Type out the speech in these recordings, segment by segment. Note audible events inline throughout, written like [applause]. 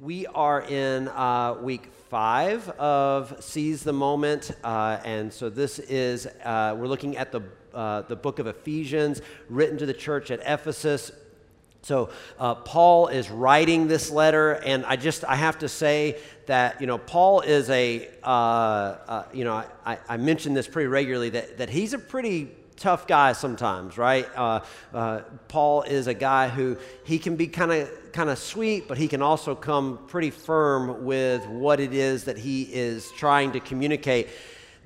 We are in uh, week five of Seize the Moment. Uh, and so this is, uh, we're looking at the, uh, the book of Ephesians, written to the church at Ephesus. So uh, Paul is writing this letter, and I just, I have to say that, you know, Paul is a, uh, you know, I, I mention this pretty regularly, that, that he's a pretty tough guy sometimes, right? Uh, uh, Paul is a guy who he can be kind of kind of sweet, but he can also come pretty firm with what it is that he is trying to communicate.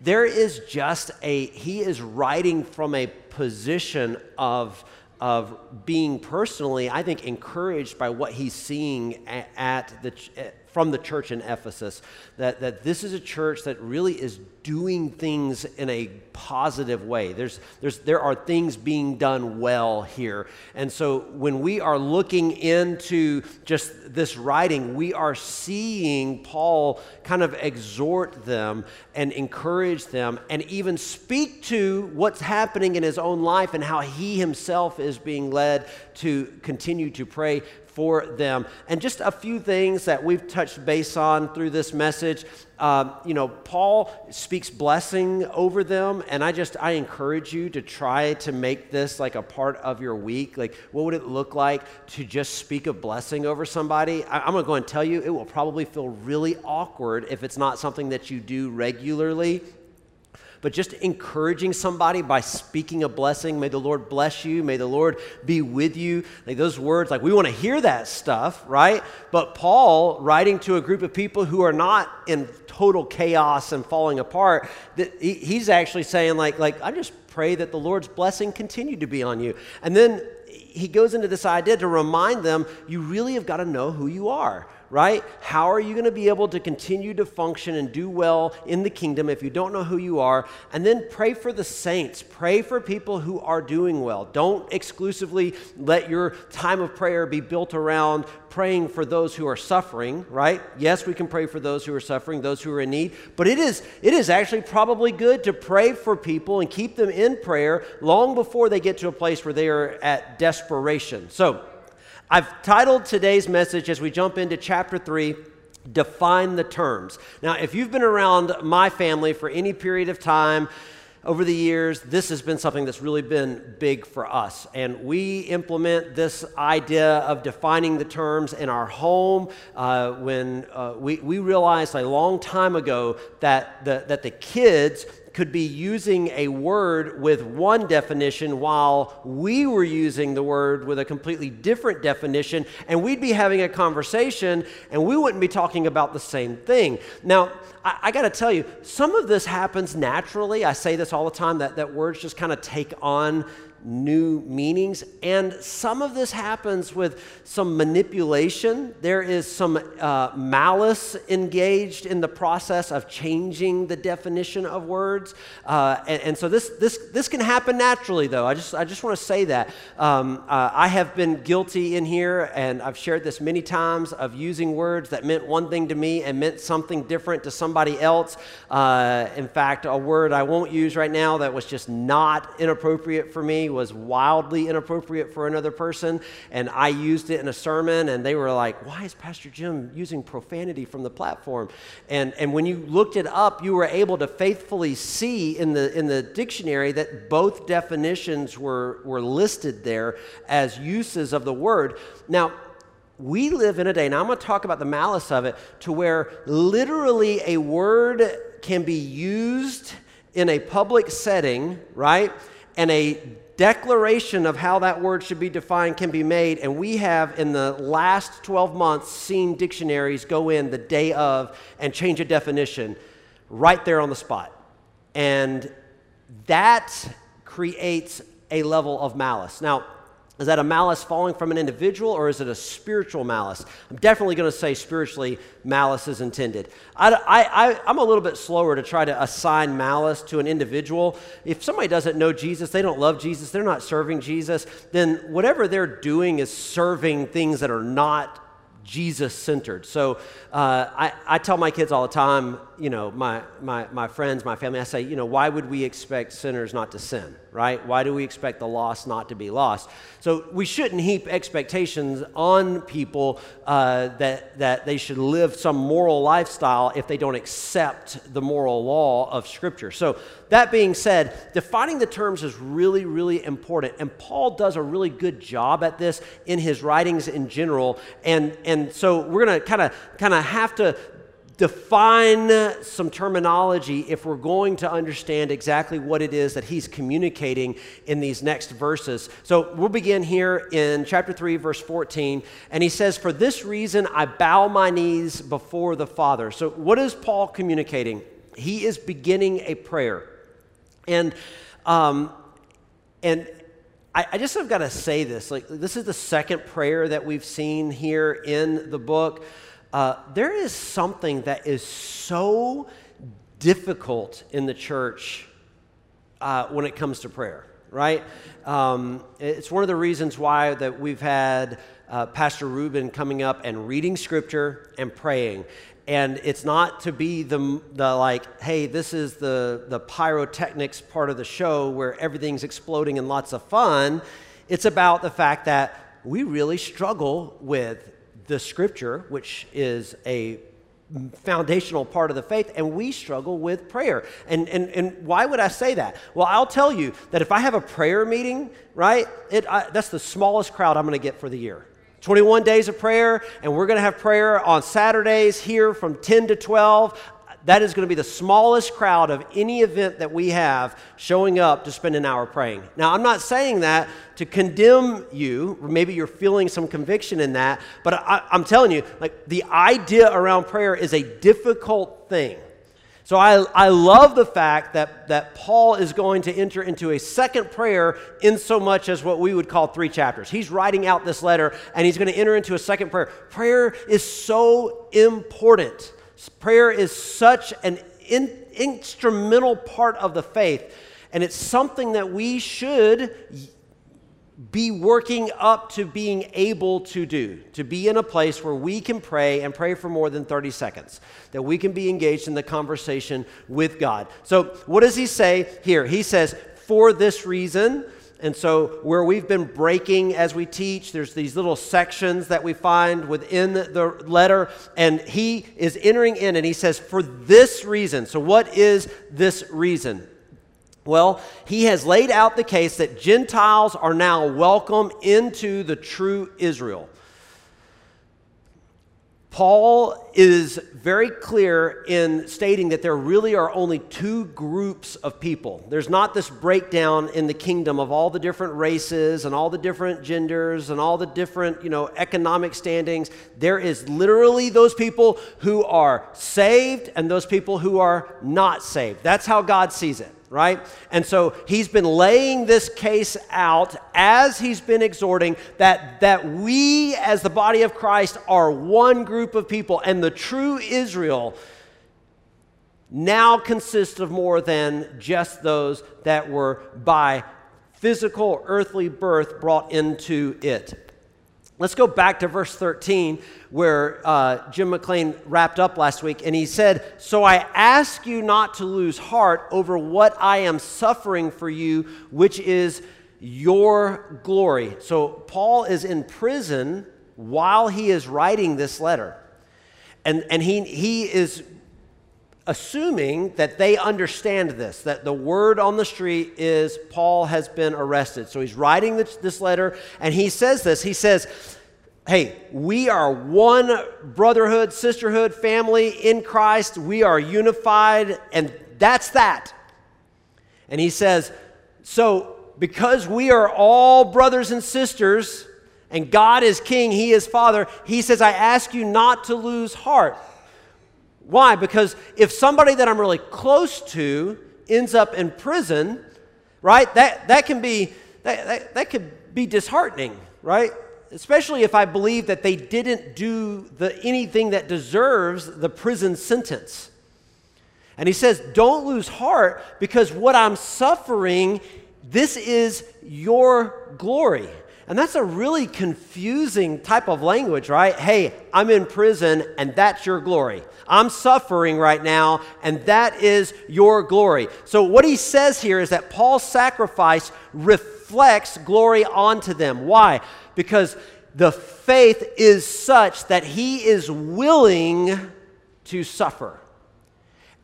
There is just a he is writing from a position of of being personally, I think, encouraged by what he's seeing at, at the from the church in Ephesus that, that this is a church that really is doing things in a positive way. There's, there's, there are things being done well here. And so when we are looking into just this writing, we are seeing Paul kind of exhort them and encourage them and even speak to what's happening in his own life and how he himself is being led to continue to pray for them. And just a few things that we've touched base on through this message. Um, you know, Paul speaks blessing over them, and I just I encourage you to try to make this like a part of your week. Like, what would it look like to just speak a blessing over somebody? I, I'm to go and tell you, it will probably feel really awkward if it's not something that you do regularly but just encouraging somebody by speaking a blessing. May the Lord bless you. May the Lord be with you. Like those words, like we want to hear that stuff, right? But Paul, writing to a group of people who are not in total chaos and falling apart, that he's actually saying, like, like I just pray that the Lord's blessing continue to be on you. And then he goes into this idea to remind them, you really have got to know who you are right? How are you going to be able to continue to function and do well in the kingdom if you don't know who you are? And then pray for the saints. Pray for people who are doing well. Don't exclusively let your time of prayer be built around praying for those who are suffering, right? Yes, we can pray for those who are suffering, those who are in need, but it is it is actually probably good to pray for people and keep them in prayer long before they get to a place where they are at desperation. So, I've titled today's message as we jump into chapter 3 Define the Terms. Now, if you've been around my family for any period of time, over the years, this has been something that's really been big for us. And we implement this idea of defining the terms in our home uh, when uh, we, we realized a long time ago that the, that the kids could be using a word with one definition while we were using the word with a completely different definition, and we'd be having a conversation and we wouldn't be talking about the same thing. Now, I, I got to tell you, some of this happens naturally. I say this all the time that, that words just kind of take on new meanings. And some of this happens with some manipulation. There is some uh, malice engaged in the process of changing the definition of words. Uh, and, and, so this, this, this can happen naturally, though. I just, I just want to say that. Um, uh, I have been guilty in here, and I've shared this many times, of using words that meant one thing to me and meant something different to somebody else. Uh, in fact, a word I won't use right now that was just not inappropriate for me was wildly inappropriate for another person, and I used it in a sermon, and they were like, Why is Pastor Jim using profanity from the platform? And, and when you looked it up, you were able to faithfully see in the, in the dictionary that both definitions were, were listed there as uses of the word. Now, we live in a day, and I'm going to talk about the malice of it, to where literally a word can be used in a public setting, right? And a declaration of how that word should be defined can be made. And we have, in the last 12 months, seen dictionaries go in the day of and change a definition right there on the spot. And that creates a level of malice. Now, is that a malice falling from an individual or is it a spiritual malice? I'm definitely going to say spiritually malice is intended. I, I, am a little bit slower to try to assign malice to an individual. If somebody doesn't know Jesus, they don't love Jesus, they're not serving Jesus, then whatever they're doing is serving things that are not Jesus centered. So uh, I, I tell my kids all the time, you know, my, my, my friends, my family, I say, you know, why would we expect sinners not to sin? Right? Why do we expect the lost not to be lost? So we shouldn't heap expectations on people uh, that, that they should live some moral lifestyle if they don't accept the moral law of Scripture. So that being said, defining the terms is really, really important. And Paul does a really good job at this in his writings in general. And, and so we're going to kind of kind of have to define some terminology if we're going to understand exactly what it is that he's communicating in these next verses. So we'll begin here in chapter 3, verse 14. And he says, For this reason I bow my knees before the Father. So what is Paul communicating? He is beginning a prayer. And, um, and, I, just have got to say this. Like, this is the second prayer that we've seen here in the book uh, there is something that is so difficult in the church uh, when it comes to prayer, right? Um, it's one of the reasons why that we've had uh, Pastor Ruben coming up and reading scripture and praying. And it's not to be the, the like, hey, this is the, the pyrotechnics part of the show where everything's exploding and lots of fun. It's about the fact that we really struggle with the scripture, which is a foundational part of the faith, and we struggle with prayer. And, and, and why would I say that? Well, I'll tell you that if I have a prayer meeting, right, it, I, that's the smallest crowd I'm going to get for the year. 21 days of prayer, and we're going to have prayer on Saturdays here from 10 to 12 that is going to be the smallest crowd of any event that we have showing up to spend an hour praying. Now, I'm not saying that to condemn you. Maybe you're feeling some conviction in that, but I, am telling you, like the idea around prayer is a difficult thing. So I, I love the fact that, that Paul is going to enter into a second prayer in so much as what we would call three chapters. He's writing out this letter and he's going to enter into a second prayer. Prayer is so important. Prayer is such an in, instrumental part of the faith, and it's something that we should be working up to being able to do, to be in a place where we can pray and pray for more than 30 seconds, that we can be engaged in the conversation with God. So, what does he say here? He says, For this reason, and so, where we've been breaking as we teach, there's these little sections that we find within the letter, and he is entering in and he says, For this reason. So, what is this reason? Well, he has laid out the case that Gentiles are now welcome into the true Israel. Paul is very clear in stating that there really are only two groups of people. There's not this breakdown in the kingdom of all the different races and all the different genders and all the different, you know, economic standings. There is literally those people who are saved and those people who are not saved. That's how God sees it right? And so he's been laying this case out as he's been exhorting that, that we, as the body of Christ, are one group of people, and the true Israel now consists of more than just those that were by physical earthly birth brought into it. Let's go back to verse 13 where uh, Jim McLean wrapped up last week, and he said, So I ask you not to lose heart over what I am suffering for you, which is your glory. So Paul is in prison while he is writing this letter. And, and he, he is assuming that they understand this, that the word on the street is Paul has been arrested. So he's writing this, this, letter and he says this. He says, Hey, we are one brotherhood, sisterhood, family in Christ. We are unified, and that's that. And he says, So because we are all brothers and sisters, and God is king, He is Father, He says, I ask you not to lose heart. Why? Because if somebody that I'm really close to ends up in prison, right, that, that can be that, that, that could be disheartening, right? Especially if I believe that they didn't do the, anything that deserves the prison sentence. And he says, Don't lose heart because what I'm suffering, this is your glory. And that's a really confusing type of language, right? Hey, I'm in prison and that's your glory. I'm suffering right now and that is your glory. So, what he says here is that Paul's sacrifice reflects glory onto them. Why? Because the faith is such that he is willing to suffer.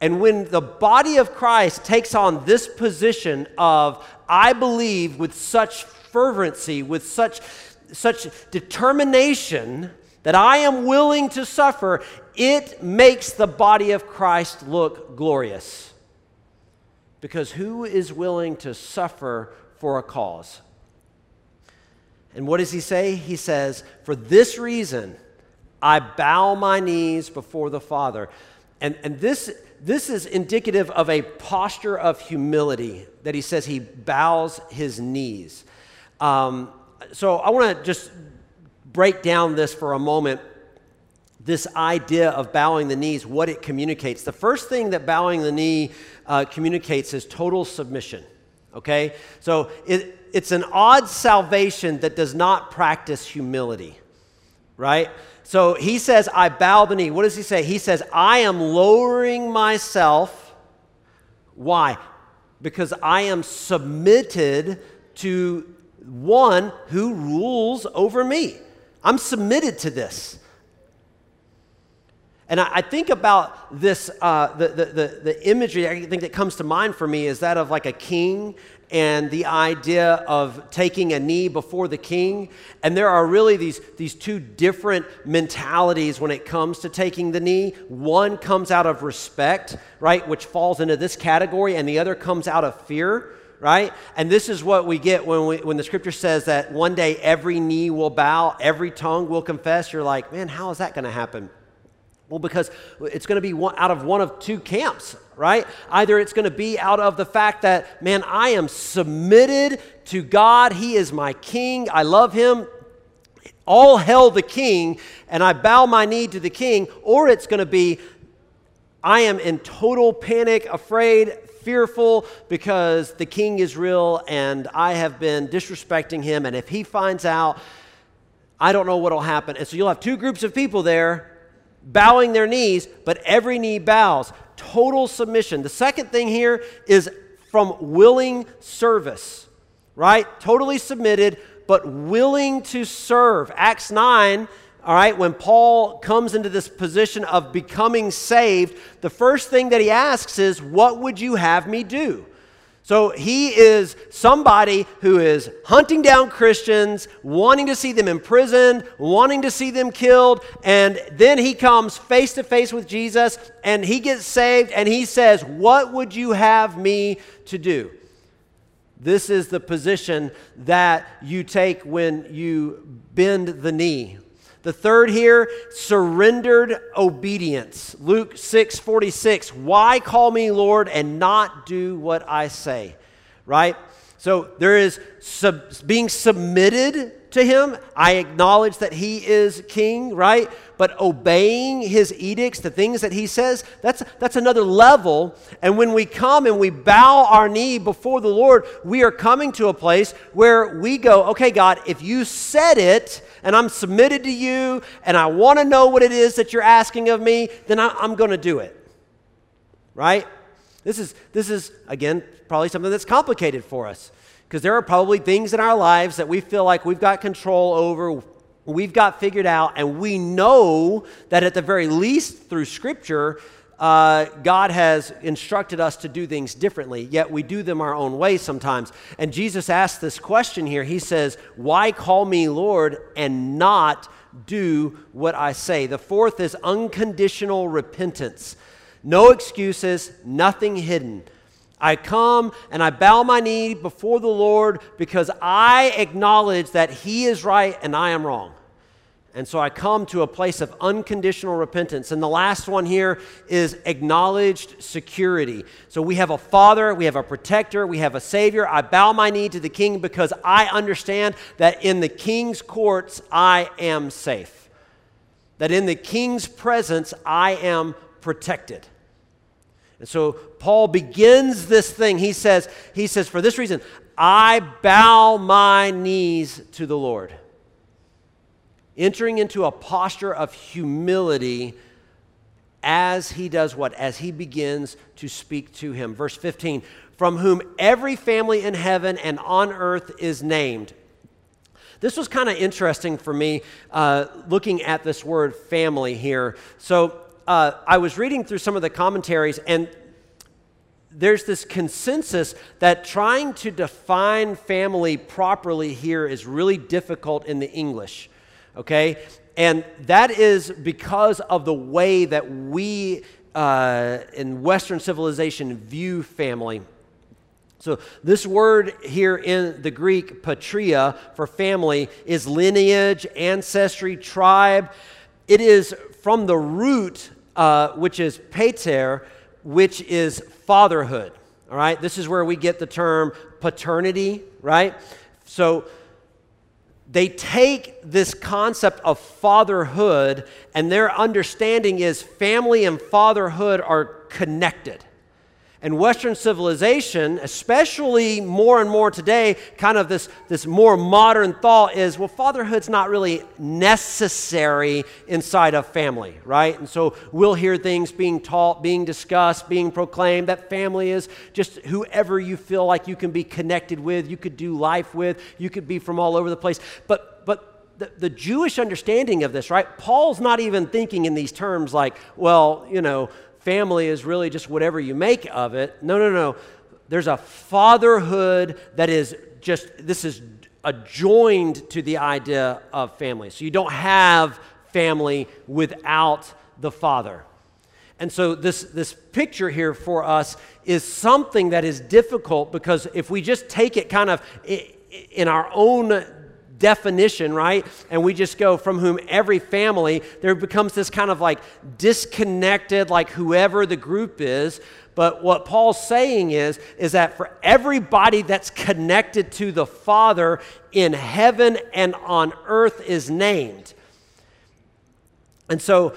And when the body of Christ takes on this position of, I believe with such fervency, with such, such determination that I am willing to suffer, it makes the body of Christ look glorious. Because who is willing to suffer for a cause? And what does he say? He says, For this reason, I bow my knees before the Father. And, and this, this is indicative of a posture of humility that he says he bows his knees. Um, so I want to just break down this for a moment this idea of bowing the knees, what it communicates. The first thing that bowing the knee uh, communicates is total submission. Okay? So it, it's an odd salvation that does not practice humility, right? So he says, I bow the knee. What does he say? He says, I am lowering myself. Why? Because I am submitted to one who rules over me. I'm submitted to this. And I, I think about this, uh, the, the, the, the, imagery I think that comes to mind for me is that of like a king and the idea of taking a knee before the king. And there are really these, these two different mentalities when it comes to taking the knee. One comes out of respect, right, which falls into this category, and the other comes out of fear right? And this is what we get when, we, when the scripture says that one day every knee will bow, every tongue will confess. You're like, man, how is that going to happen? Well, because it's going to be one, out of one of two camps, right? Either it's going to be out of the fact that, man, I am submitted to God. He is my king. I love him. All hail the king, and I bow my knee to the king. Or it's going to be, I am in total panic, afraid, fearful because the king is real and I have been disrespecting him. And if he finds out, I don't know what will happen. And so you'll have two groups of people there bowing their knees, but every knee bows. Total submission. The second thing here is from willing service, right? Totally submitted, but willing to serve. Acts 9 all right, when Paul comes into this position of becoming saved, the first thing that he asks is, What would you have me do? So he is somebody who is hunting down Christians, wanting to see them imprisoned, wanting to see them killed, and then he comes face to face with Jesus and he gets saved and he says, What would you have me to do? This is the position that you take when you bend the knee the third here, surrendered obedience. Luke 6 46. Why call me Lord and not do what I say? Right? So there is sub- being submitted to him. I acknowledge that he is king, right? But obeying his edicts, the things that he says, that's, that's another level. And when we come and we bow our knee before the Lord, we are coming to a place where we go, okay, God, if you said it and I'm submitted to you and I want to know what it is that you're asking of me, then I, I'm going to do it, right? This is, this is, again, probably something that's complicated for us because there are probably things in our lives that we feel like we've got control over, we've got figured out, and we know that at the very least through Scripture, uh, God has instructed us to do things differently, yet we do them our own way sometimes. And Jesus asks this question here. He says, Why call me Lord and not do what I say? The fourth is unconditional repentance. No excuses, nothing hidden. I come and I bow my knee before the Lord because I acknowledge that He is right and I am wrong. And so I come to a place of unconditional repentance. And the last one here is acknowledged security. So we have a father, we have a protector, we have a savior. I bow my knee to the king because I understand that in the king's courts I am safe. That in the king's presence I am protected. And so Paul begins this thing. He says, he says, for this reason, I bow my knees to the Lord. Entering into a posture of humility as he does what? As he begins to speak to him. Verse 15, from whom every family in heaven and on earth is named. This was kind of interesting for me uh, looking at this word family here. So uh, I was reading through some of the commentaries, and there's this consensus that trying to define family properly here is really difficult in the English. Okay? And that is because of the way that we uh, in Western civilization view family. So, this word here in the Greek, patria, for family, is lineage, ancestry, tribe. It is from the root, uh, which is pater, which is fatherhood. All right, this is where we get the term paternity, right? So, they take this concept of fatherhood, and their understanding is family and fatherhood are connected. And Western civilization, especially more and more today, kind of this, this more modern thought is well, fatherhood's not really necessary inside of family, right? And so we'll hear things being taught, being discussed, being proclaimed that family is just whoever you feel like you can be connected with, you could do life with, you could be from all over the place. But, but the, the Jewish understanding of this, right? Paul's not even thinking in these terms like, well, you know, family is really just whatever you make of it. No, no, no. There's a fatherhood that is just, this is adjoined to the idea of family. So you don't have family without the father. And so this, this picture here for us is something that is difficult because if we just take it kind of in our own definition, right? And we just go from whom every family, there becomes this kind of like disconnected, like whoever the group is. But what Paul's saying is, is that for everybody that's connected to the Father in heaven and on earth is named. And so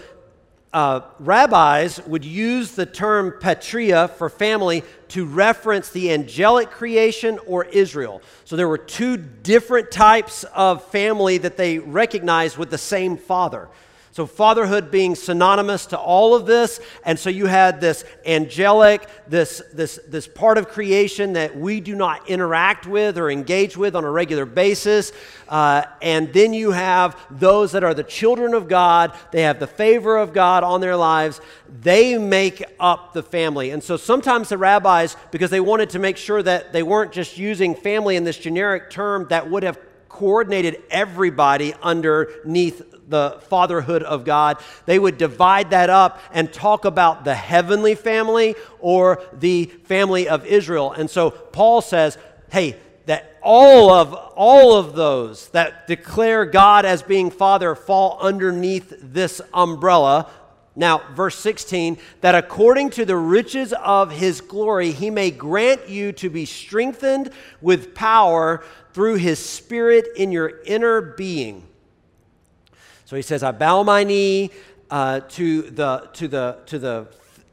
uh, rabbis would use the term patria for family to reference the angelic creation or Israel. So there were two different types of family that they recognized with the same father. So, fatherhood being synonymous to all of this. And so, you had this angelic, this, this, this part of creation that we do not interact with or engage with on a regular basis. Uh, and then you have those that are the children of God. They have the favor of God on their lives. They make up the family. And so, sometimes the rabbis, because they wanted to make sure that they weren't just using family in this generic term that would have coordinated everybody underneath the fatherhood of God, they would divide that up and talk about the heavenly family or the family of Israel. And so Paul says, hey, that all of all of those that declare God as being father fall underneath this umbrella. Now, verse 16, that according to the riches of his glory, he may grant you to be strengthened with power through his spirit in your inner being so he says, I bow my knee uh, to, the, to, the, to, the,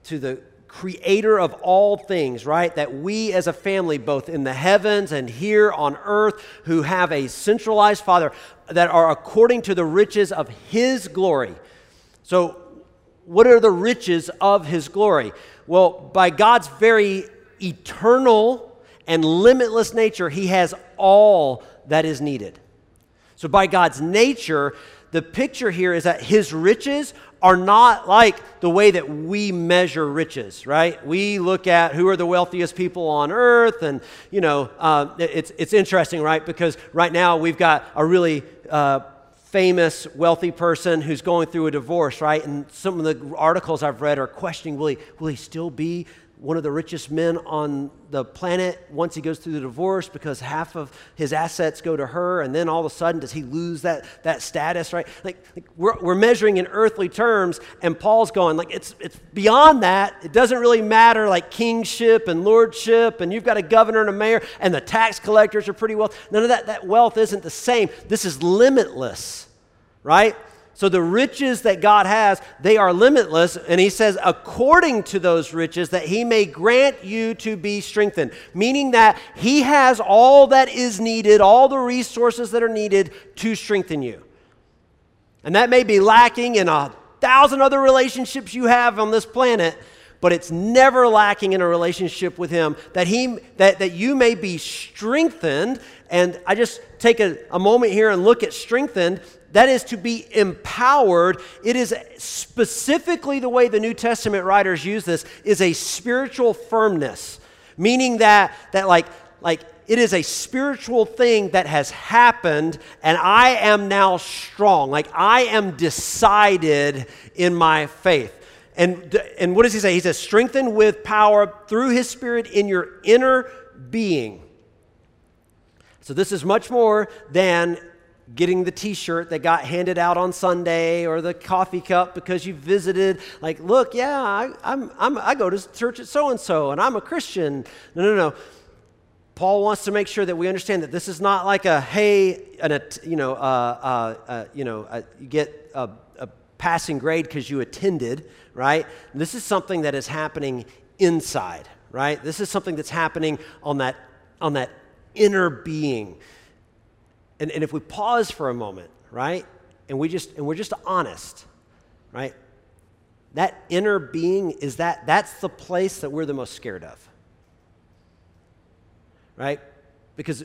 to the creator of all things, right? That we as a family, both in the heavens and here on earth, who have a centralized Father, that are according to the riches of His glory. So, what are the riches of His glory? Well, by God's very eternal and limitless nature, He has all that is needed. So, by God's nature, the picture here is that his riches are not like the way that we measure riches, right? We look at who are the wealthiest people on earth, and you know, uh, it's it's interesting, right? Because right now we've got a really uh, famous wealthy person who's going through a divorce, right? And some of the articles I've read are questioning: Will he will he still be one of the richest men on the planet once he goes through the divorce because half of his assets go to her and then all of a sudden does he lose that, that status right? Like, like we're, we're measuring in earthly terms and paul's going like it's, it's beyond that. It doesn't really matter like kingship and lordship and you've got a governor and a mayor and the tax collectors are pretty well none of that that wealth isn't the same. This is limitless right So the riches that God has, they are limitless. And he says, according to those riches, that he may grant you to be strengthened. Meaning that he has all that is needed, all the resources that are needed to strengthen you. And that may be lacking in a thousand other relationships you have on this planet, but it's never lacking in a relationship with him that he that, that you may be strengthened and i just take a, a moment here and look at strengthened that is to be empowered. It is specifically the way the New Testament writers use this is a spiritual firmness, meaning that that like like it is a spiritual thing that has happened and I am now strong. Like I am decided in my faith. And, and what does he say? He says, strengthened with power through his spirit in your inner being. So, this is much more than getting the t-shirt that got handed out on sunday or the coffee cup because you visited like look yeah I, I'm, I'm, i go to church at so-and-so and i'm a christian no no no paul wants to make sure that we understand that this is not like a hey an, you know uh, uh, uh, you know uh, you get a passing grade because you attended right this is something that is happening inside right this is something that's happening on that on that inner being and, and if we pause for a moment, right, and we just and we're just honest, right, that inner being is that that's the place that we're the most scared of. Right? Because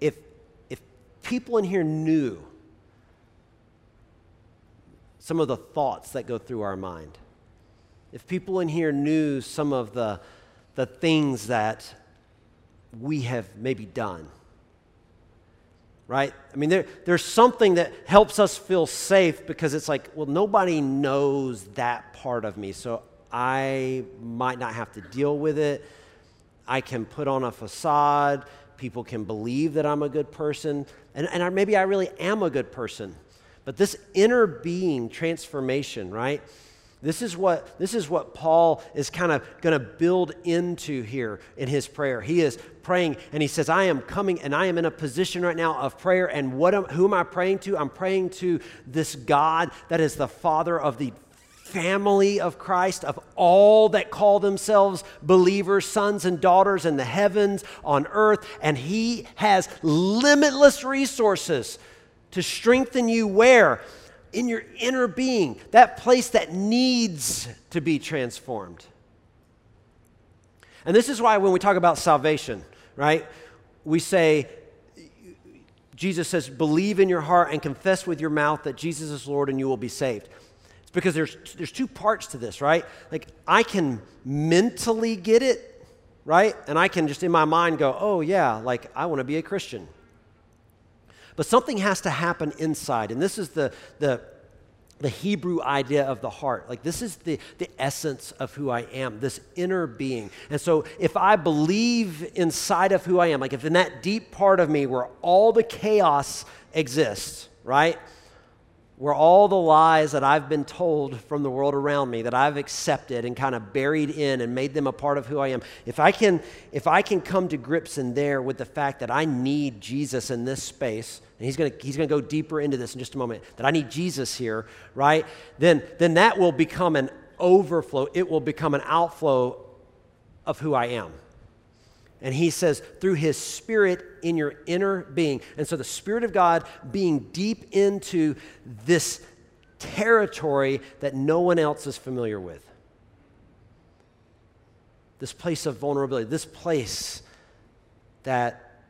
if if people in here knew some of the thoughts that go through our mind, if people in here knew some of the the things that we have maybe done right? I mean, there, there's something that helps us feel safe because it's like, well, nobody knows that part of me, so I might not have to deal with it. I can put on a facade. People can believe that I'm a good person. And, and maybe I really am a good person. But this inner being transformation, right? This is what, this is what Paul is kind of going to build into here in his prayer. He is praying and he says, I am coming and I am in a position right now of prayer. And what am, who am I praying to? I'm praying to this God that is the Father of the family of Christ, of all that call themselves believers, sons and daughters in the heavens, on earth. And he has limitless resources to strengthen you where? in your inner being, that place that needs to be transformed. And this is why when we talk about salvation, right, we say, Jesus says, believe in your heart and confess with your mouth that Jesus is Lord and you will be saved. It's because there's, there's two parts to this, right? Like, I can mentally get it, right? And I can just in my mind go, oh, yeah, like, I want to be a Christian. But something has to happen inside. And this is the, the, the Hebrew idea of the heart. Like, this is the, the essence of who I am, this inner being. And so, if I believe inside of who I am, like if in that deep part of me where all the chaos exists, right? Where all the lies that I've been told from the world around me that I've accepted and kind of buried in and made them a part of who I am, if I can, if I can come to grips in there with the fact that I need Jesus in this space, and he's going to he's gonna go deeper into this in just a moment, that I need Jesus here, right? Then, then that will become an overflow. It will become an outflow of who I am. And he says, through his spirit in your inner being. And so the Spirit of God being deep into this territory that no one else is familiar with. This place of vulnerability, this place that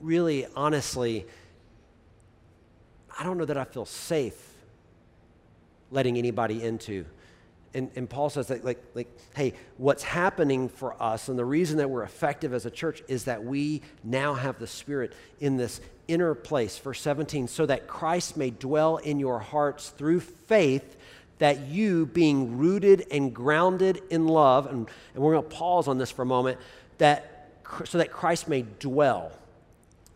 really, honestly, I don't know that I feel safe letting anybody into and, and Paul says that, like, like, hey, what's happening for us and the reason that we're effective as a church is that we now have the Spirit in this inner place. Verse 17, so that Christ may dwell in your hearts through faith, that you, being rooted and grounded in love, and, and we're going to pause on this for a moment, that, so that Christ may dwell.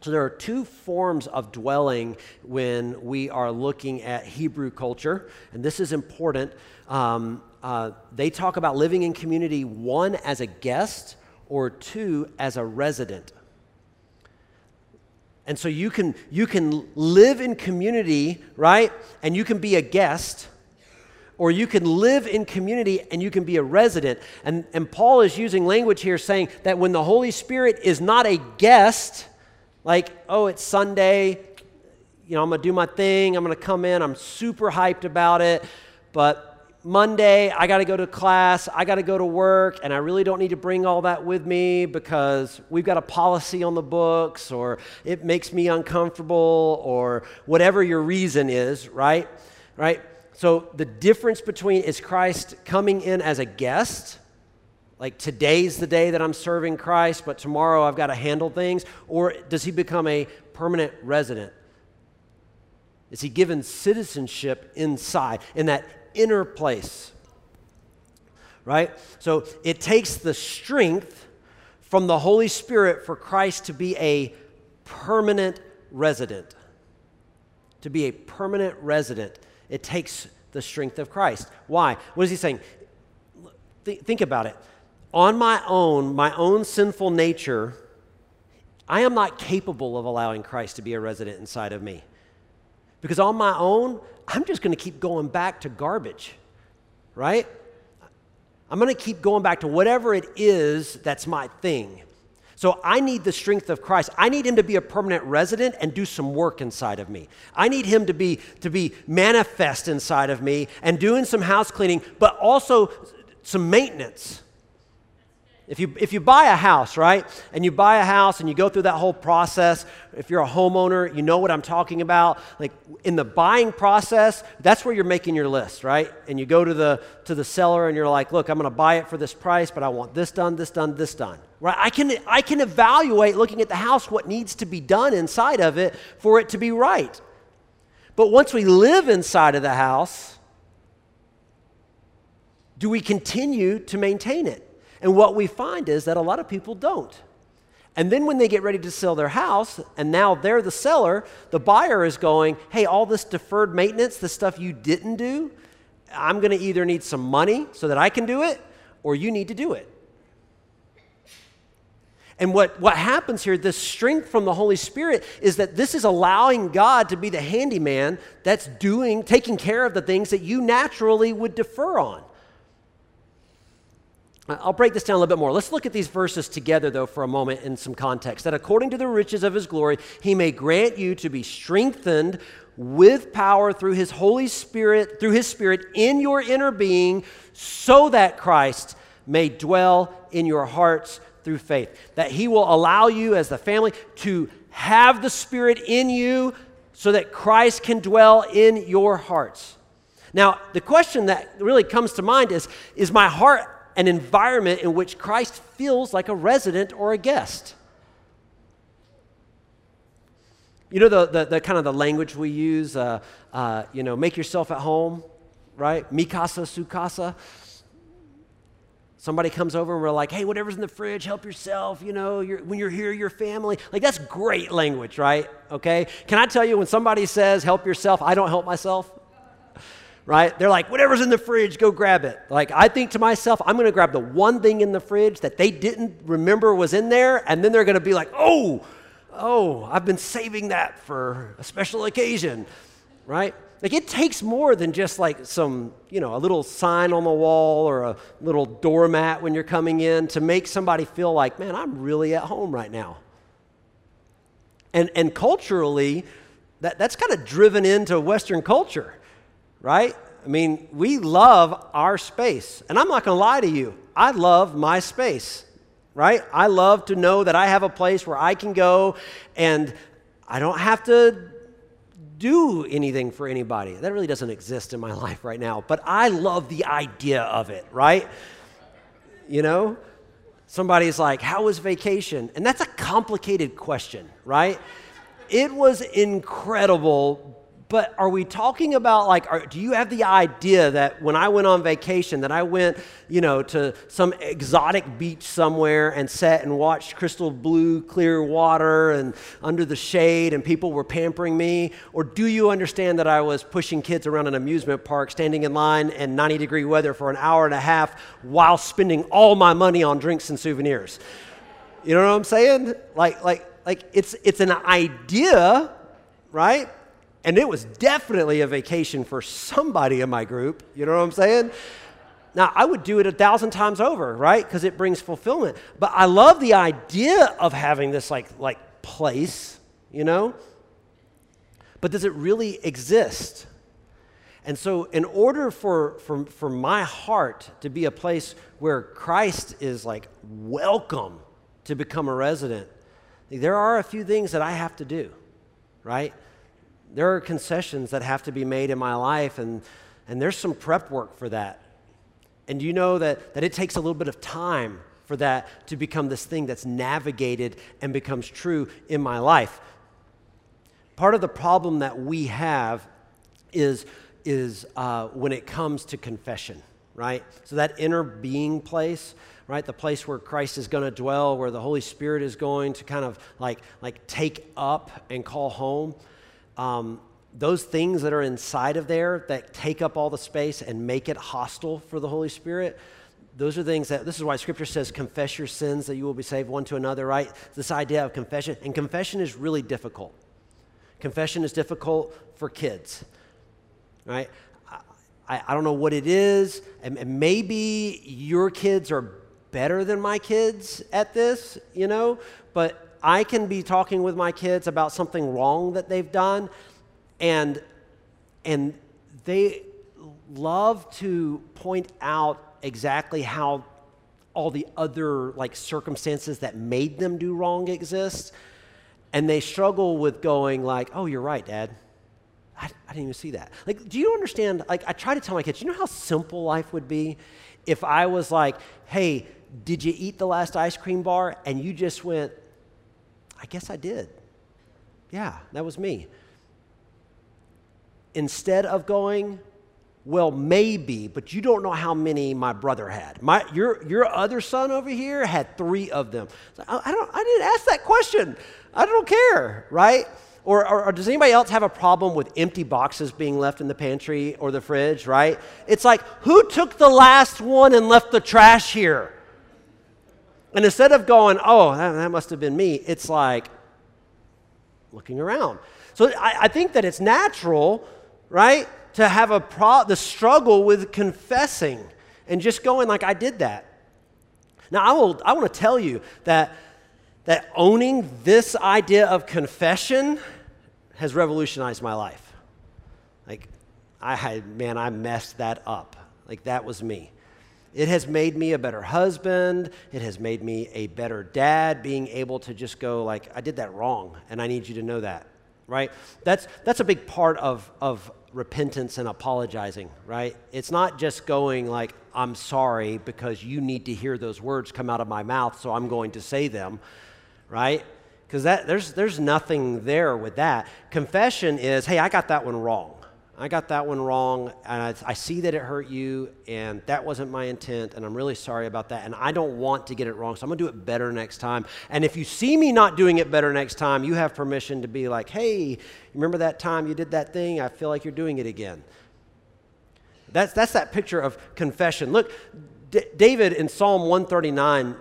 So there are two forms of dwelling when we are looking at Hebrew culture, and this is important. Um, uh, they talk about living in community, one, as a guest, or two, as a resident. And so you can, you can live in community, right? And you can be a guest, or you can live in community and you can be a resident. And, and Paul is using language here saying that when the Holy Spirit is not a guest, like, oh, it's Sunday, you know, I'm gonna do my thing, I'm gonna come in, I'm super hyped about it, but Monday, I got to go to class, I got to go to work, and I really don't need to bring all that with me because we've got a policy on the books, or it makes me uncomfortable, or whatever your reason is, right? Right? So the difference between is Christ coming in as a guest, like today's the day that I'm serving Christ, but tomorrow I've got to handle things, or does he become a permanent resident? Is he given citizenship inside, in that inner place. Right? So it takes the strength from the Holy Spirit for Christ to be a permanent resident. To be a permanent resident, it takes the strength of Christ. Why? What is he saying? Th- think about it. On my own, my own sinful nature, I am not capable of allowing Christ to be a resident inside of me. Because on my own, I'm just going to keep going back to garbage, right? I'm going to keep going back to whatever it is that's my thing. So I need the strength of Christ. I need him to be a permanent resident and do some work inside of me. I need him to be to be manifest inside of me and doing some house cleaning, but also some maintenance. If you, if you buy a house, right, and you buy a house and you go through that whole process, if you're a homeowner, you know what I'm talking about. Like in the buying process, that's where you're making your list, right? And you go to the, to the seller and you're like, look, I'm going to buy it for this price, but I want this done, this done, this done, right? I can, I can evaluate looking at the house what needs to be done inside of it for it to be right. But once we live inside of the house, do we continue to maintain it? And what we find is that a lot of people don't. And then when they get ready to sell their house, and now they're the seller, the buyer is going, hey, all this deferred maintenance, the stuff you didn't do, I'm going to either need some money so that I can do it, or you need to do it. And what, what happens here, this strength from the Holy Spirit, is that this is allowing God to be the handyman that's doing, taking care of the things that you naturally would defer on. Uh, I'll break this down a little bit more. Let's look at these verses together, though, for a moment in some context. That according to the riches of his glory, he may grant you to be strengthened with power through his Holy Spirit, through his Spirit in your inner being, so that Christ may dwell in your hearts through faith. That he will allow you as the family to have the Spirit in you so that Christ can dwell in your hearts. Now, the question that really comes to mind is Is my heart an environment in which Christ feels like a resident or a guest. You know the, the, the kind of the language we use, uh, uh, you know, make yourself at home, right? Mikasa, sukasa. Somebody comes over and we're like, hey, whatever's in the fridge, help yourself. You know, you're, when you're here, your family. Like, that's great language, right? Okay? Can I tell you, when somebody says help yourself, I don't help myself right? They're like, whatever's in the fridge, go grab it. Like, I think to myself, I'm going to grab the one thing in the fridge that they didn't remember was in there, and then they're going to be like, oh, oh, I've been saving that for a special occasion, right? Like, it takes more than just like some, you know, a little sign on the wall or a little doormat when you're coming in to make somebody feel like, man, I'm really at home right now. And, and culturally, that, that's kind of driven into Western culture right? I mean, we love our space. And I'm not going to lie to you, I love my space, right? I love to know that I have a place where I can go and I don't have to do anything for anybody. That really doesn't exist in my [laughs] life right now, but I love the idea of it, right? You know? Somebody's like, How was vacation? And that's a complicated question, right? It was incredible but are we talking about like, are, do you have the idea that when I went on vacation, that I went, you know, to some exotic beach somewhere and sat and watched crystal blue, clear water and under the shade and people were pampering me? Or do you understand that I was pushing kids around an amusement park, standing in line in 90 degree weather for an hour and a half while spending all my money on drinks and souvenirs? You know what I'm saying? Like, like, like it's, it's an idea, right? And it was definitely a vacation for somebody in my group. You know what I'm saying? Now, I would do it a thousand times over, right? Because it brings fulfillment. But I love the idea of having this like, like place, you know? But does it really exist? And so, in order for, for, for my heart to be a place where Christ is like welcome to become a resident, there are a few things that I have to do, right? There are concessions that have to be made in my life, and, and there's some prep work for that. And you know that, that it takes a little bit of time for that to become this thing that's navigated and becomes true in my life. Part of the problem that we have is, is uh, when it comes to confession, right? So that inner being place, right? The place where Christ is going to dwell, where the Holy Spirit is going to kind of like, like take up and call home. Um, those things that are inside of there that take up all the space and make it hostile for the Holy Spirit, those are things that, this is why Scripture says, confess your sins that you will be saved one to another, right? This idea of confession. And confession is really difficult. Confession is difficult for kids, right? I, I don't know what it is, and, and maybe your kids are better than my kids at this, you know, but I can be talking with my kids about something wrong that they've done and, and they love to point out exactly how all the other like circumstances that made them do wrong exist. And they struggle with going like, oh, you're right, Dad. I, I didn't even see that. Like, do you understand? Like, I try to tell my kids, you know how simple life would be if I was like, hey, did you eat the last ice cream bar? And you just went, I guess I did. Yeah, that was me instead of going, well, maybe, but you don't know how many my brother had. My, your, your other son over here had three of them. I, I, don't, I didn't ask that question. I don't care, right? Or, or, or, does anybody else have a problem with empty boxes being left in the pantry or the fridge, right? It's like, who took the last one and left the trash here? And instead of going, oh, that, that must have been me, it's like looking around. So I, I think that it's natural right? To have a pro- the struggle with confessing and just going like I did that. Now I will I want to tell you that that owning this idea of confession has revolutionized my life. Like I had man I messed that up. Like that was me. It has made me a better husband. It has made me a better dad, being able to just go, like, I did that wrong, and I need you to know that, right? That's, that's a big part of, of repentance and apologizing, right? It's not just going like, I'm sorry because you need to hear those words come out of my mouth, so I'm going to say them, right? Because there's, there's nothing there with that. Confession is, hey, I got that one wrong. I got that one wrong, and I, I, see that it hurt you, and that wasn't my intent, and I'm really sorry about that, and I don't want to get it wrong, so I'm gonna do it better next time. And if you see me not doing it better next time, you have permission to be like, hey, remember that time you did that thing? I feel like you're doing it again. That's, that's that picture of confession. Look, D- David in Psalm 139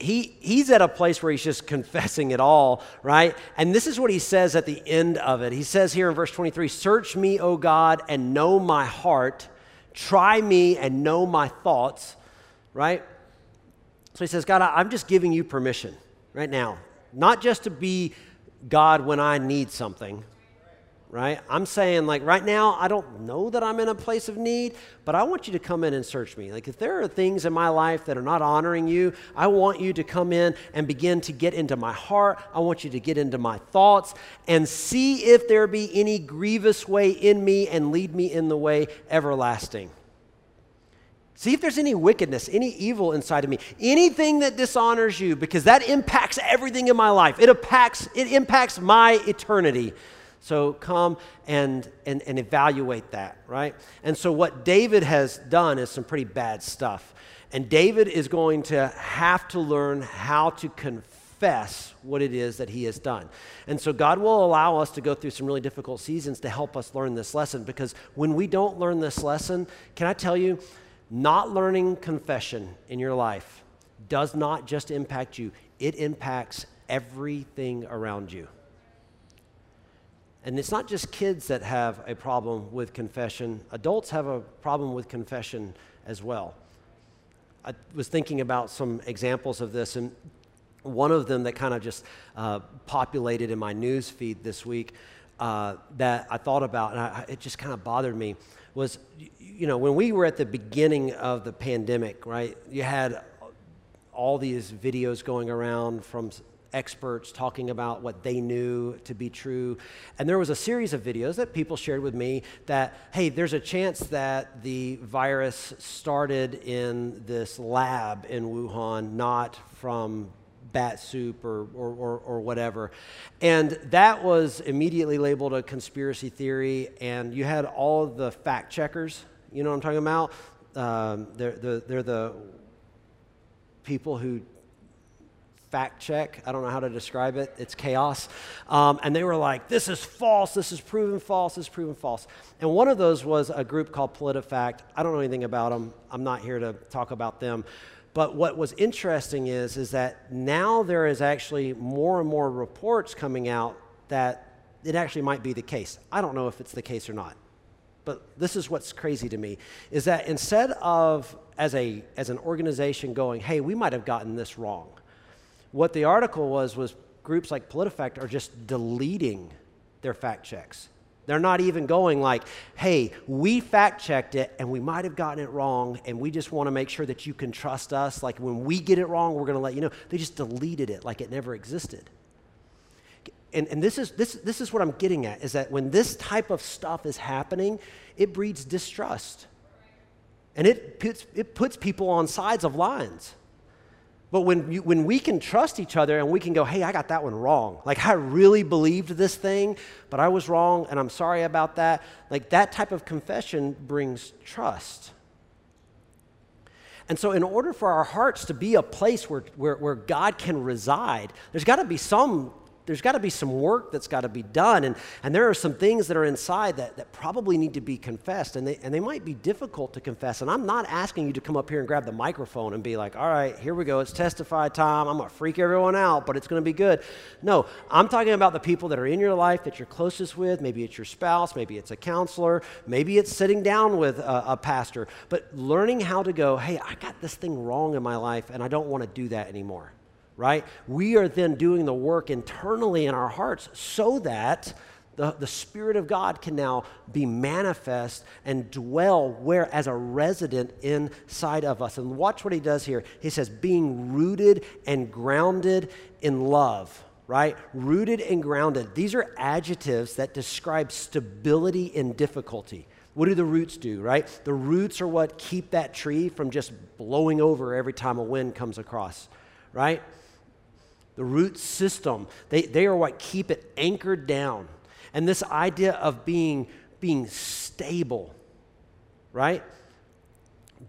he, he's at a place where he's just [laughs] confessing it all, right? And this is what he says at the end of it. He says here in verse 23 Search me, O God, and know my heart. Try me and know my thoughts, right? So he says, God, I'm just giving you permission right now, not just to be God when I need something, right? I'm saying, like, right now, I don't know that I'm in a place of need, but I want you to come in and search me. Like, if there are things in my life that are not honoring you, I want you to come in and begin to get into my heart. I want you to get into my thoughts and see if there be any grievous way in me and lead me in the way everlasting. See if there's any wickedness, any evil inside of me, anything that dishonors you, because that impacts everything in my life. It impacts, it impacts my eternity. So come and, and, and evaluate that, right? And so what David has done is some pretty bad stuff. And David is going to have to learn how to confess what it is that he has done. And so God will allow us to go through some really difficult seasons to help us learn this lesson because when we don't learn this lesson, can I tell you, not learning confession in your life does not just impact you, it impacts everything around you. And it's not just kids that have a problem with confession, adults have a problem with confession as well. I was thinking about some examples of this, and one of them that kind of just uh, populated in my news feed this week uh, that I thought about, and I, it just kind of bothered me, was you know, when we were at the beginning of the pandemic, right, you had all these videos going around from experts talking about what they knew to be true. And there was a series of videos that people shared with me that, hey, there's a chance that the virus started in this lab in Wuhan, not from bat soup or, or, or, or, whatever. And that was immediately labeled a conspiracy theory, and you had all of the fact checkers, you know what I'm talking about? Um, they're, they're, they're the people who fact check. I don't know how to describe it. It's chaos. Um, and they were like, this is false. This is proven false. This is proven false. And one of those was a group called PolitiFact. I don't know anything about them. I'm not here to talk about them. But what was interesting is, is that now there is actually more and more reports coming out that it actually might be the case. I don't know if it's the case or not. But this is what's crazy to me is that instead of as a as an organization going, "Hey, we might have gotten this wrong." What the article was was groups like PolitiFact are just deleting their fact checks. They're not even going like, hey, we fact checked it and we might have gotten it wrong and we just want to make sure that you can trust us. Like when we get it wrong, we're going to let you know. They just deleted it like it never existed. And, and this, is, this, this is what I'm getting at is that when this type of stuff is happening, it breeds distrust. And it puts, it puts people on sides of lines. But when, you, when we can trust each other and we can go, hey, I got that one wrong. Like, I really believed this thing, but I was wrong and I'm sorry about that. Like, that type of confession brings trust. And so, in order for our hearts to be a place where, where, where God can reside, there's got to be some there's got to be some work that's got to be done. And, and there are some things that are inside that, that probably need to be confessed. And they, and they might be difficult to confess. And I'm not asking you to come up here and grab the microphone and be like, all right, here we go. It's testify time. I'm going to freak everyone out, but it's going to be good. No, I'm talking about the people that are in your life that you're closest with. Maybe it's your spouse. Maybe it's a counselor. Maybe it's sitting down with a, a pastor. But learning how to go, hey, I got this thing wrong in my life, and I don't want to do that anymore right? We are then doing the work internally in our hearts so that the, the Spirit of God can now be manifest and dwell where as a resident inside of us. And watch what he does here. He says, being rooted and grounded in love right? Rooted and grounded. These are adjectives that describe stability in difficulty. What do the roots do, right? The roots are what keep that tree from just blowing over every time a wind comes across, right? The root system, they, they are what keep it anchored down. And this idea of being, being stable, right?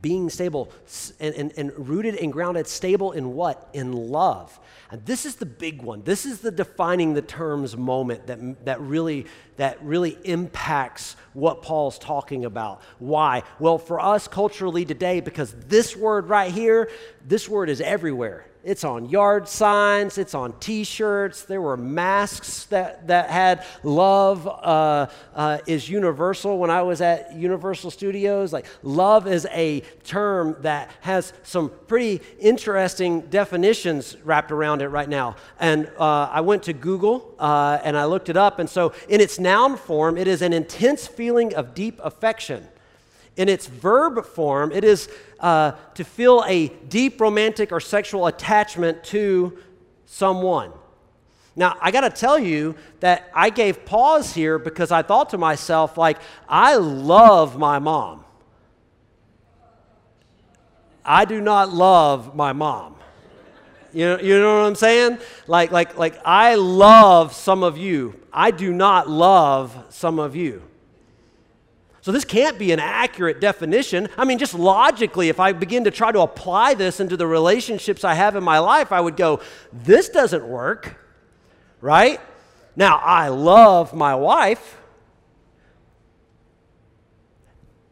Being stable and, and, and rooted and grounded, stable in what? In love. And this is the big one. This is the defining the terms moment that, that, really, that really impacts what Paul's talking about. Why? Well, for us culturally today, because this word right here, this word is everywhere. It's on yard signs, it's on t shirts. There were masks that, that had love uh, uh, is universal when I was at Universal Studios. Like, love is a term that has some pretty interesting definitions wrapped around it right now. And uh, I went to Google uh, and I looked it up. And so, in its noun form, it is an intense feeling of deep affection. In its verb form, it is uh, to feel a deep romantic or sexual attachment to someone. Now, I got to tell you that I gave pause here because I thought to myself, like, I love my mom. I do not love my mom. You know, you know what I'm saying? Like, like, like, I love some of you. I do not love some of you. So, this can't be an accurate definition. I mean, just logically, if I begin to try to apply this into the relationships I have in my life, I would go, this doesn't work, right? Now, I love my wife.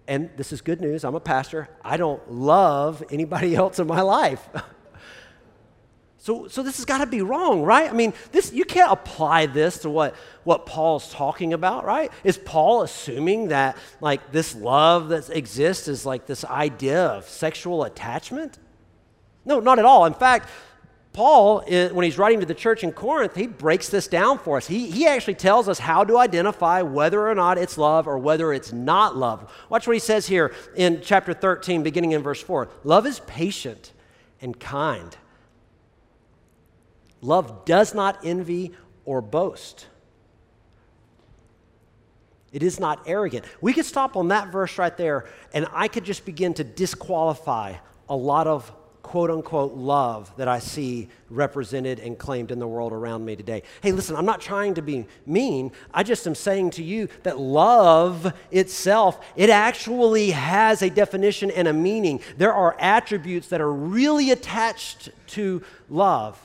And this is good news. I'm a pastor. I don't love anybody [laughs] else in my life. So, so this has got to be wrong, right? I mean, this, you can't apply this to what, what Paul's talking about, right? Is Paul assuming that like this love that exists is like this idea of sexual attachment? No, not at all. In fact, Paul, when he's writing to the church in Corinth, he breaks this down for us. He, he actually tells us how to identify whether or not it's love or whether it's not love. Watch what he says here in chapter 13, beginning in verse 4. Love is patient and kind. Love does not envy or boast. It is not arrogant. We could stop on that verse right there, and I could just begin to disqualify a lot of quote unquote love that I see represented and claimed in the world around me today. Hey, listen, I'm not trying to be mean. I just am saying to you that love itself, it actually has a definition and a meaning. There are attributes that are really attached to love.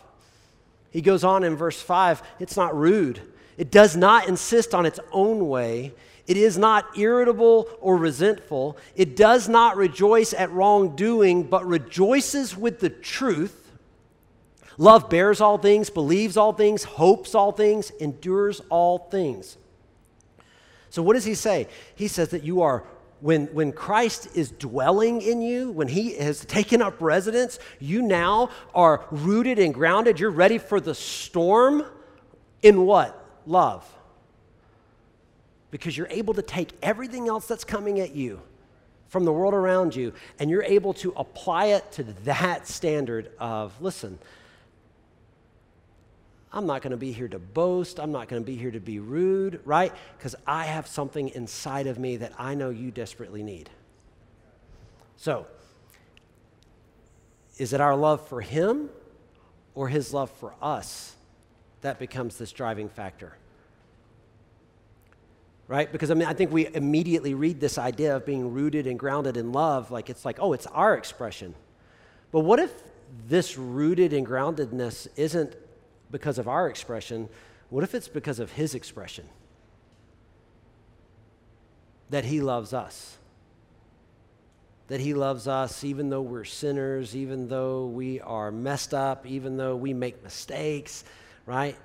He goes on in verse 5 it's not rude, it does not insist on its own way. It is not irritable or resentful. It does not rejoice at wrongdoing, but rejoices with the truth. Love bears all things, believes all things, hopes all things, endures all things. So, what does he say? He says that you are when, when Christ is dwelling in you, when he has taken up residence, you now are rooted and grounded. You're ready for the storm in what? Love. Because you're able to take everything else that's coming at you from the world around you and you're able to apply it to that standard of listen, I'm not going to be here to boast. I'm not going to be here to be rude, right? Because I have something inside of me that I know you desperately need. So, is it our love for Him or His love for us that becomes this driving factor? Right? Because I mean, I think we immediately read this idea of being rooted and grounded in love like it's like, oh, it's our expression. But what if this rooted and groundedness isn't because of our expression, what if it's because of His expression? That He loves us. That He loves us even though we're sinners, even though we are messed up, even though we make mistakes, right?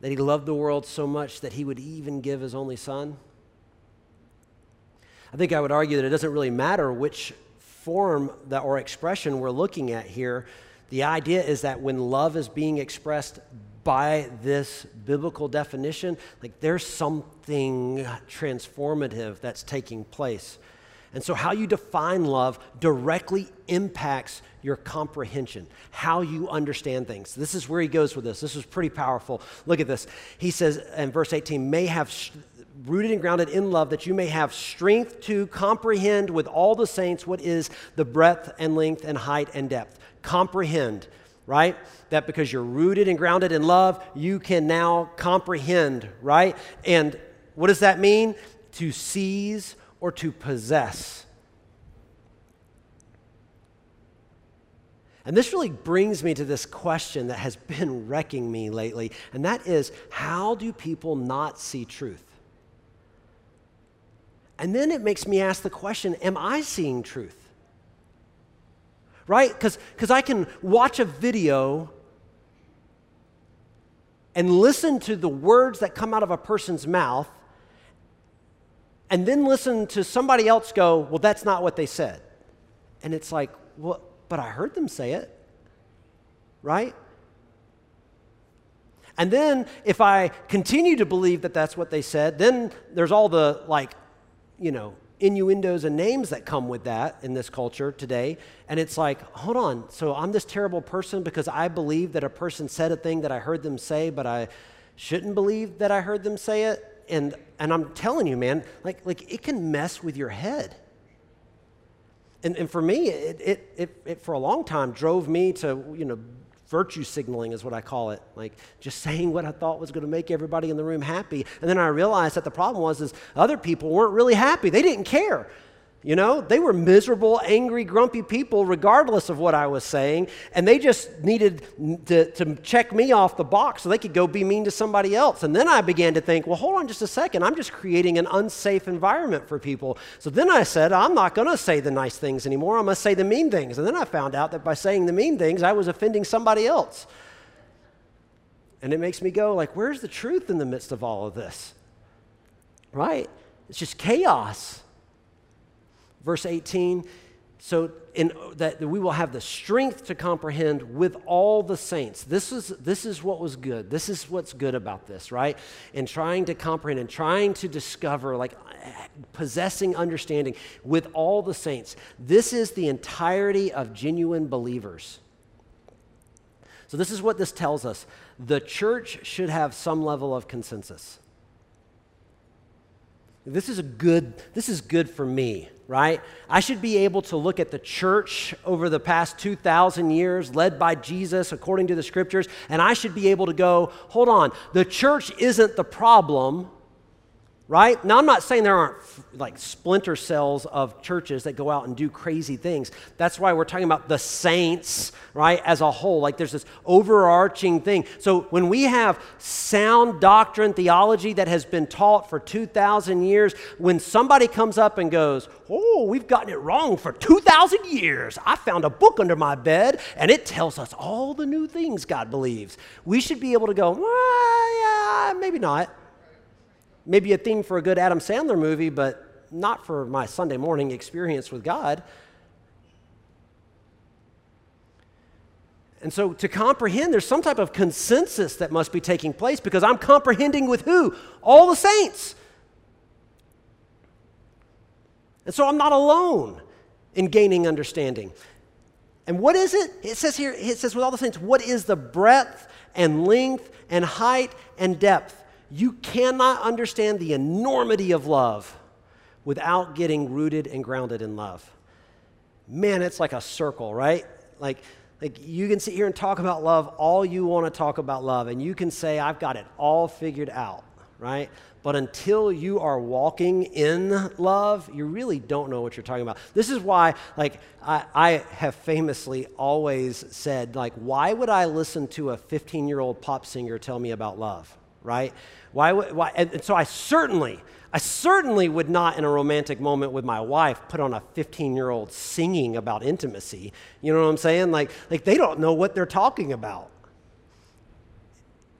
That He loved the world so much that He would even give His only Son. I think I would argue that it doesn't really matter which form that, or expression we're looking at here the idea is that when love is being expressed by this biblical definition, like there's something transformative that's taking place. And so, how you define love directly impacts your comprehension, how you understand things. This is where he goes with this. This is pretty powerful. Look at this. He says in verse 18, may have sh- rooted and grounded in love, that you may have strength to comprehend with all the saints what is the breadth and length and height and depth comprehend, right? That because you're rooted and grounded in love, you can now comprehend, right? And what does that mean? To seize or to possess. And this really brings me to this question that has been [laughs] wrecking me lately, and that is how do people not see truth? And then it makes me ask the question Am I seeing truth? Right? Because I can watch a video and listen to the words that come out of a person's mouth and then listen to somebody else go, well, that's not what they said. And it's like, well, but I heard them say it, right? And then if I continue to believe that that's what they said, then there's all the like, you know, innuendos and names that come with that in this culture today. And it's like, hold on, so I'm this terrible person because I believe that a person said a thing that I heard them say, but I shouldn't believe that I heard them say it. And, and I'm telling you, man, like, like it can mess with your head. And, and for me, it, it, it, it for a long time drove me to, you know, virtue signaling is what I call it. Like just [laughs] saying what I thought was going to make everybody in the room happy. And then I realized that the problem was is other people weren't really happy. They didn't care. You know, they were miserable, angry, grumpy people, regardless of what I was saying. And they just needed to, to, check me off the box so they could go be mean to somebody else. And then I began to think, well, hold on just a second. I'm just creating an unsafe environment for people. So then I said, I'm not going to say the nice things anymore. I'm going to say the mean things. And then I found out that by saying the mean things, I was offending somebody else. And it makes me go, like, where's the truth in the midst of all of this? Right? It's just chaos. Verse 18, so in, that we will have the strength to comprehend with all the saints. This is, this is what was good. This is what's good about this, right? And trying to comprehend and trying to discover, like possessing understanding with all the saints. This is the entirety of genuine believers. So, this is what this tells us the church should have some level of consensus. This is a good, this is good for me, right? I should be able to look at the church over the past 2,000 years, led by Jesus according to the scriptures, and I should be able to go, hold on, the church isn't the problem right? Now, I'm not saying there aren't like splinter cells of churches that go out and do crazy things. That's why we're talking about the saints, right, as a whole. Like there's this overarching thing. So when we have sound doctrine, theology that has been taught for 2,000 years, when somebody comes up and goes, Oh, we've gotten it wrong for 2,000 years, I found a book under my bed and it tells us all the new things God believes, we should be able to go, Well, yeah, maybe not maybe a theme for a good Adam Sandler movie, but not for my Sunday morning experience with God. And so, to comprehend, there's some type of consensus that must be taking place because I'm comprehending with who? All the saints. And so, I'm not alone in gaining understanding. And what is it? It says here, it says with all the saints, what is the breadth and length and height and depth? You cannot understand the enormity of love without getting rooted and grounded in love. Man, it's like a circle, right? Like, like you can sit here and talk about love all you want to talk about love, and you can say, I've got it all figured out, right? But until you are walking in love, you really don't know what you're talking about. This is why, like, I, I have famously always said, like, why would I listen to a 15 year old pop singer tell me about love, right? Why, why? And so I certainly, I certainly would not, in a romantic moment with my wife, put on a 15 year old singing about intimacy. You know what I'm saying? Like, like they don't know what they're talking about.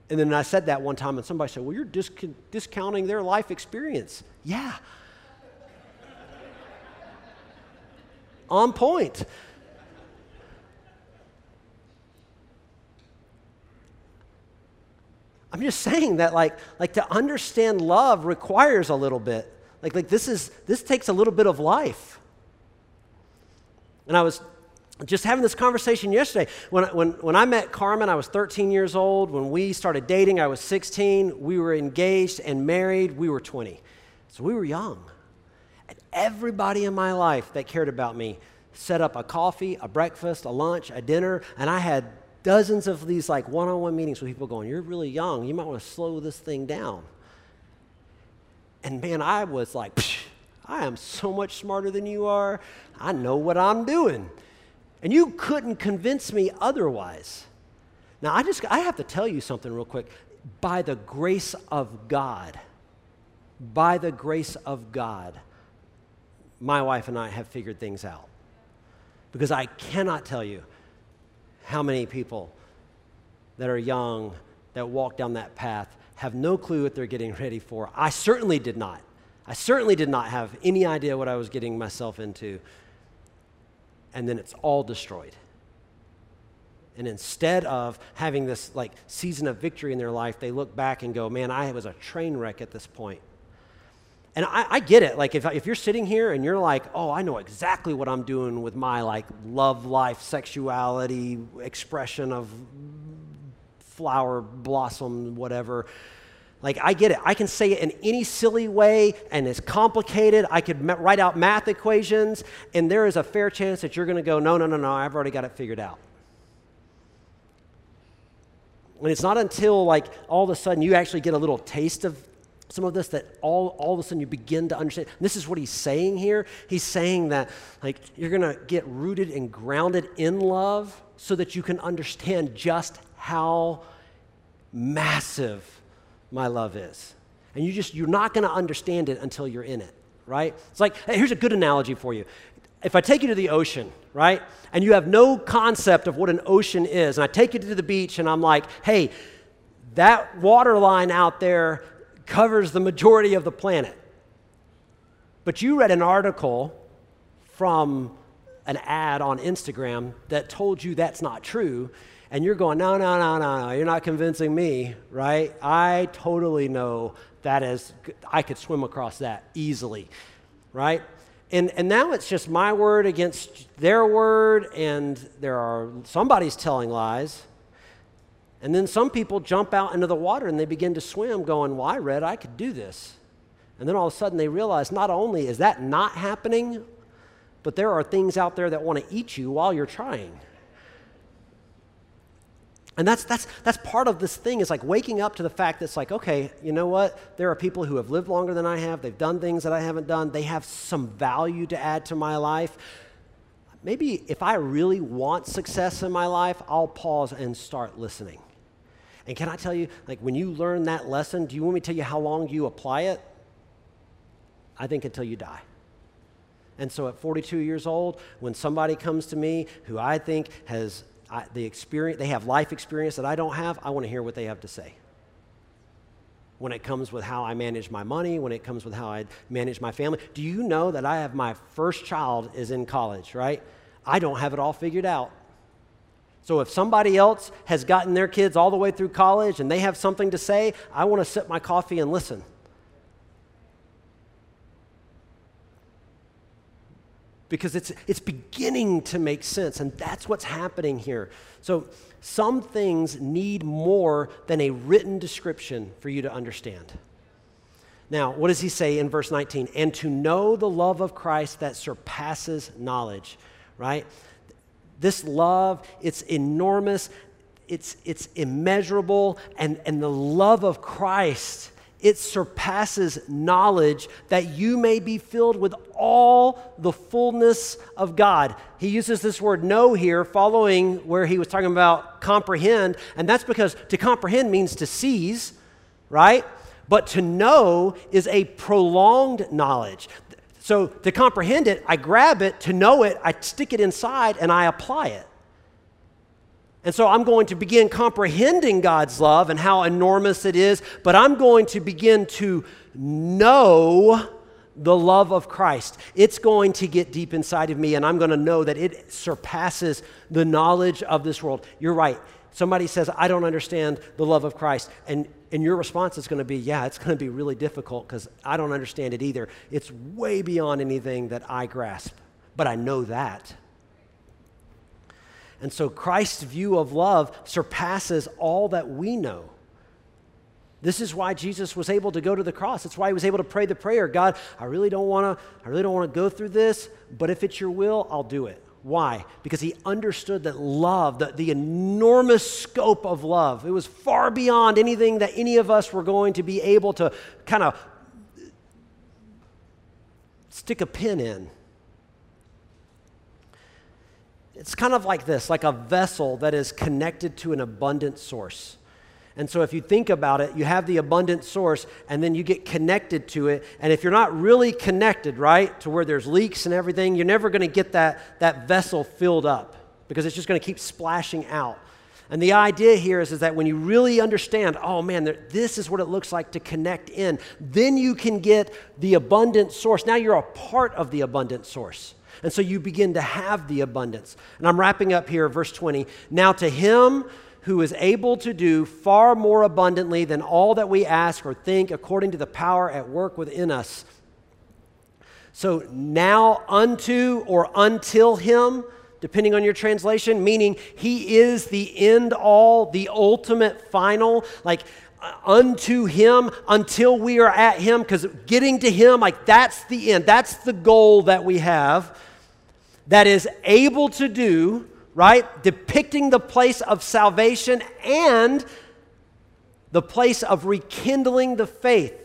And then I said that one time, and somebody said, Well, you're disc- discounting their life experience. Yeah. on point. I'm just saying that like, like to understand love requires a little bit. Like, like this is this takes a little bit of life. And I was just having this conversation yesterday. When, when, when I met Carmen, I was 13 years old. When we started dating, I was 16. We were engaged and married, we were 20. So we were young. And everybody in my life that cared about me set up a coffee, a breakfast, a lunch, a dinner, and I had dozens of these like one-on-one meetings with people going, "You're really young. You might want to slow this thing down." And man, I was like, "I am so much smarter than you are. I know what I'm doing." And you couldn't convince me otherwise. Now, I just I have to tell you something real quick. By the grace of God, by the grace of God, my wife and I have figured things out. Because I cannot tell you how many people that are young that walk down that path have no clue what they're getting ready for? I certainly did not. I certainly did not have any idea what I was getting myself into. And then it's all destroyed. And instead of having this like season of victory in their life, they look back and go, man, I was a train wreck at this point. And I, I, get it. Like, if, if you're sitting here and you're like, oh, I know exactly what I'm doing with my, like, love life, sexuality, expression of flower, blossom, whatever. Like, I get it. I can say it in any silly way, and it's complicated. I could write out math equations, and there is a fair chance that you're going to go, no, no, no, no, I've already got it figured out. And it's not until, like, all of a sudden you actually get a little taste of some of this that all, all of a sudden you begin to understand. And this is what he's saying here. He's saying that like you're gonna get rooted and grounded in love so that you can understand just how massive my love is. And you just you're not gonna understand it until you're in it, right? It's like, hey, here's a good analogy for you. If I take you to the ocean, right, and you have no concept of what an ocean is, and I take you to the beach and I'm like, hey, that water line out there covers the majority of the planet. But you read an article from an ad on Instagram that told you that's not true, and you're going, no, no, no, no, no, you're not convincing me, right? I totally know that is, I could swim across that easily, right? And, and now it's just my word against their word, and there are somebody's telling lies. And then some people jump out into the water and they begin to swim, going, Well, I read I could do this. And then all of a sudden they realize not only is that not happening, but there are things out there that want to eat you while you're trying. And that's, that's, that's part of this thing is like waking up to the fact that it's like, okay, you know what? There are people who have lived longer than I have. They've done things that I haven't done. They have some value to add to my life. Maybe if I really want success in my life, I'll pause and start listening. And can I tell you, like when you learn that lesson, do you want me to tell you how long you apply it? I think until you die. And so at 42 years old, when somebody comes to me who I think has the experience, they have life experience that I don't have, I want to hear what they have to say. When it comes with how I manage my money, when it comes with how I manage my family. Do you know that I have my first child is in college, right? I don't have it all figured out. So if somebody else has gotten their kids all the way through college and they have something to say, I want to sip my coffee and listen. Because it's, it's beginning to make sense, and that's what's happening here. So, some things need more than a written description for you to understand. Now, what does he say in verse 19? And to know the love of Christ that surpasses knowledge, right? This love, it's enormous, it's, it's immeasurable, and, and the love of Christ, it surpasses knowledge that you may be filled with all the fullness of God. He uses this word know here, following where he was talking about comprehend, and that's because to comprehend means to seize, right? But to know is a prolonged knowledge. So to comprehend it, I grab it. To know it, I stick it inside and I apply it. And so I'm going to begin comprehending God's love and how enormous it is, but I'm going to begin to know the love of Christ. It's going to get deep inside of me, and I'm going to know that it surpasses the knowledge of this world. You're right. Somebody says, I don't understand the love of Christ. And and your response is going to be, yeah, it's going to be really difficult because I don't understand it either. It's way beyond anything that I grasp, but I know that. And so Christ's view of love surpasses all that we know. This is why Jesus was able to go to the cross. That's why he was able to pray the prayer, God, I really don't want to I really don't want to go through this, but if it's your will, I'll do it. Why? Because he understood that love, the, the enormous scope of love, it was far beyond anything that any of us were going to be able to kind of stick a pin in. It's kind of like this like a vessel that is connected to an abundant source. And so, if you think about it, you have the abundant source, and then you get connected to it. And if you're not really connected, right, to where there's leaks and everything, you're never going to get that, that vessel filled up because it's just going to keep splashing out. And the idea here is, is that when you really understand, oh man, this is what it looks like to connect in, then you can get the abundant source. Now you're a part of the abundant source. And so you begin to have the abundance. And I'm wrapping up here, verse 20. Now to him who is able to do far more abundantly than all that we ask or think according to the power at work within us. So now unto or until him, depending on your translation, meaning he is the end all, the ultimate final, like uh, unto him until we are at him, because getting to him, like that's the end, that's the goal that we have, that is able to do right? Depicting the place of salvation and the place of rekindling the faith.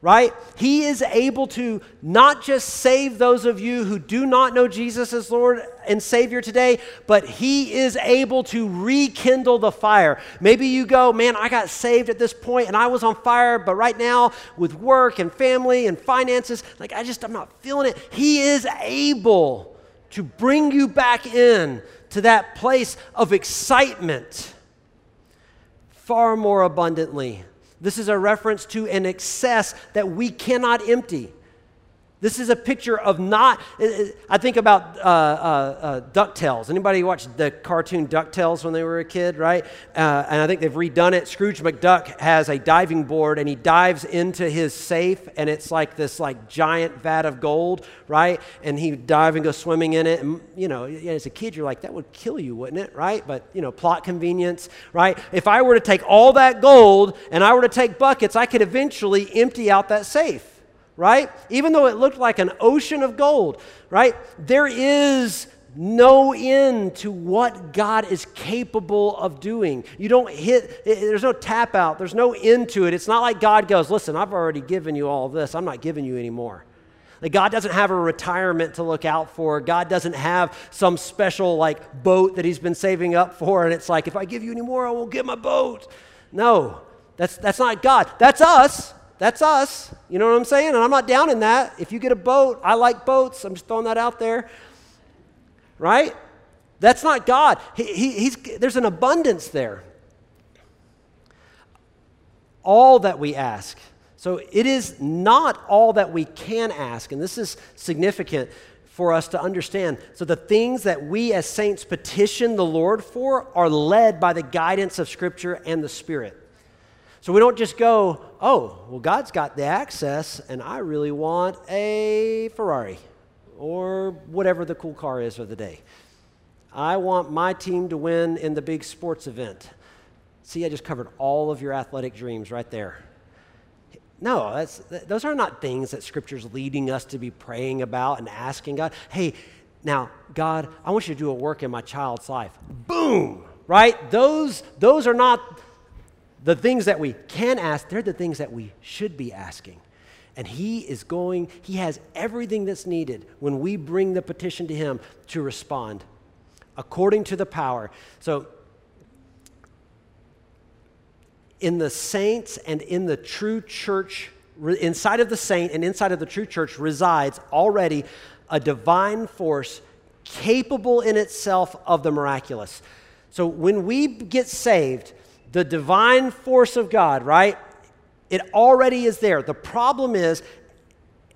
right? He is able to not just save those of you who do not know Jesus as Lord and Savior today, but He is able to rekindle the fire. Maybe you go, man, I got saved at this point and I was on fire, but right now with work and family and finances, like I just, I'm not feeling it. He is able to bring you back in to that place of excitement far more abundantly this is a reference to an excess that we cannot empty. This is a picture of not. I think about uh, uh, uh, Ducktales. Anybody watch the cartoon Ducktales when they were a kid, right? Uh, and I think they've redone it. Scrooge McDuck has a diving board, and he dives into his safe, and it's like this like giant vat of gold, right? And he dive and go swimming in it. And you know, as a kid, you're like, that would kill you, wouldn't it? Right? But you know, plot convenience, right? If I were to take all that gold and I were to take buckets, I could eventually empty out that safe right? Even though it looked like an ocean of gold, right? There is no end to what God is capable of doing. You don't hit, there's no tap out, there's no end to it. It's not like God goes, listen, I've already given you all this, I'm not giving you anymore. Like God doesn't have a retirement to look out for. God doesn't have some special like boat that he's been saving up for and it's like if I give you any more I won't get my boat. No. That's that's not God. That's us. That's us. You know what I'm saying? And I'm not down in that. If you get a boat, I like boats. I'm just throwing that out there. Right? That's not God. He, he, there's an abundance there. All that we ask. So it is not all that we can ask. And this is significant for us to understand. So the things that we as saints petition the Lord for are led by the guidance of Scripture and the Spirit. So we don't just go, oh, well, God's got the access, and I really want a Ferrari or whatever the cool car is of the day. I want my team to win in the big sports event. See, I just covered all of your athletic dreams right there. No, those are not things that Scripture's leading us to be praying about and asking God. Hey, now, God, I want you to do a work in my child's life. Boom! Right? Those, those are not the things that we can ask, they're the things that we should be asking. And He is going, He has everything that's needed when we bring the petition to Him to respond according to the power. So, in the saints and in the true church, inside of the saint and inside of the true church resides already a divine force capable in itself of the miraculous. So, when we get saved, the divine force of God, right? It already is there. The problem is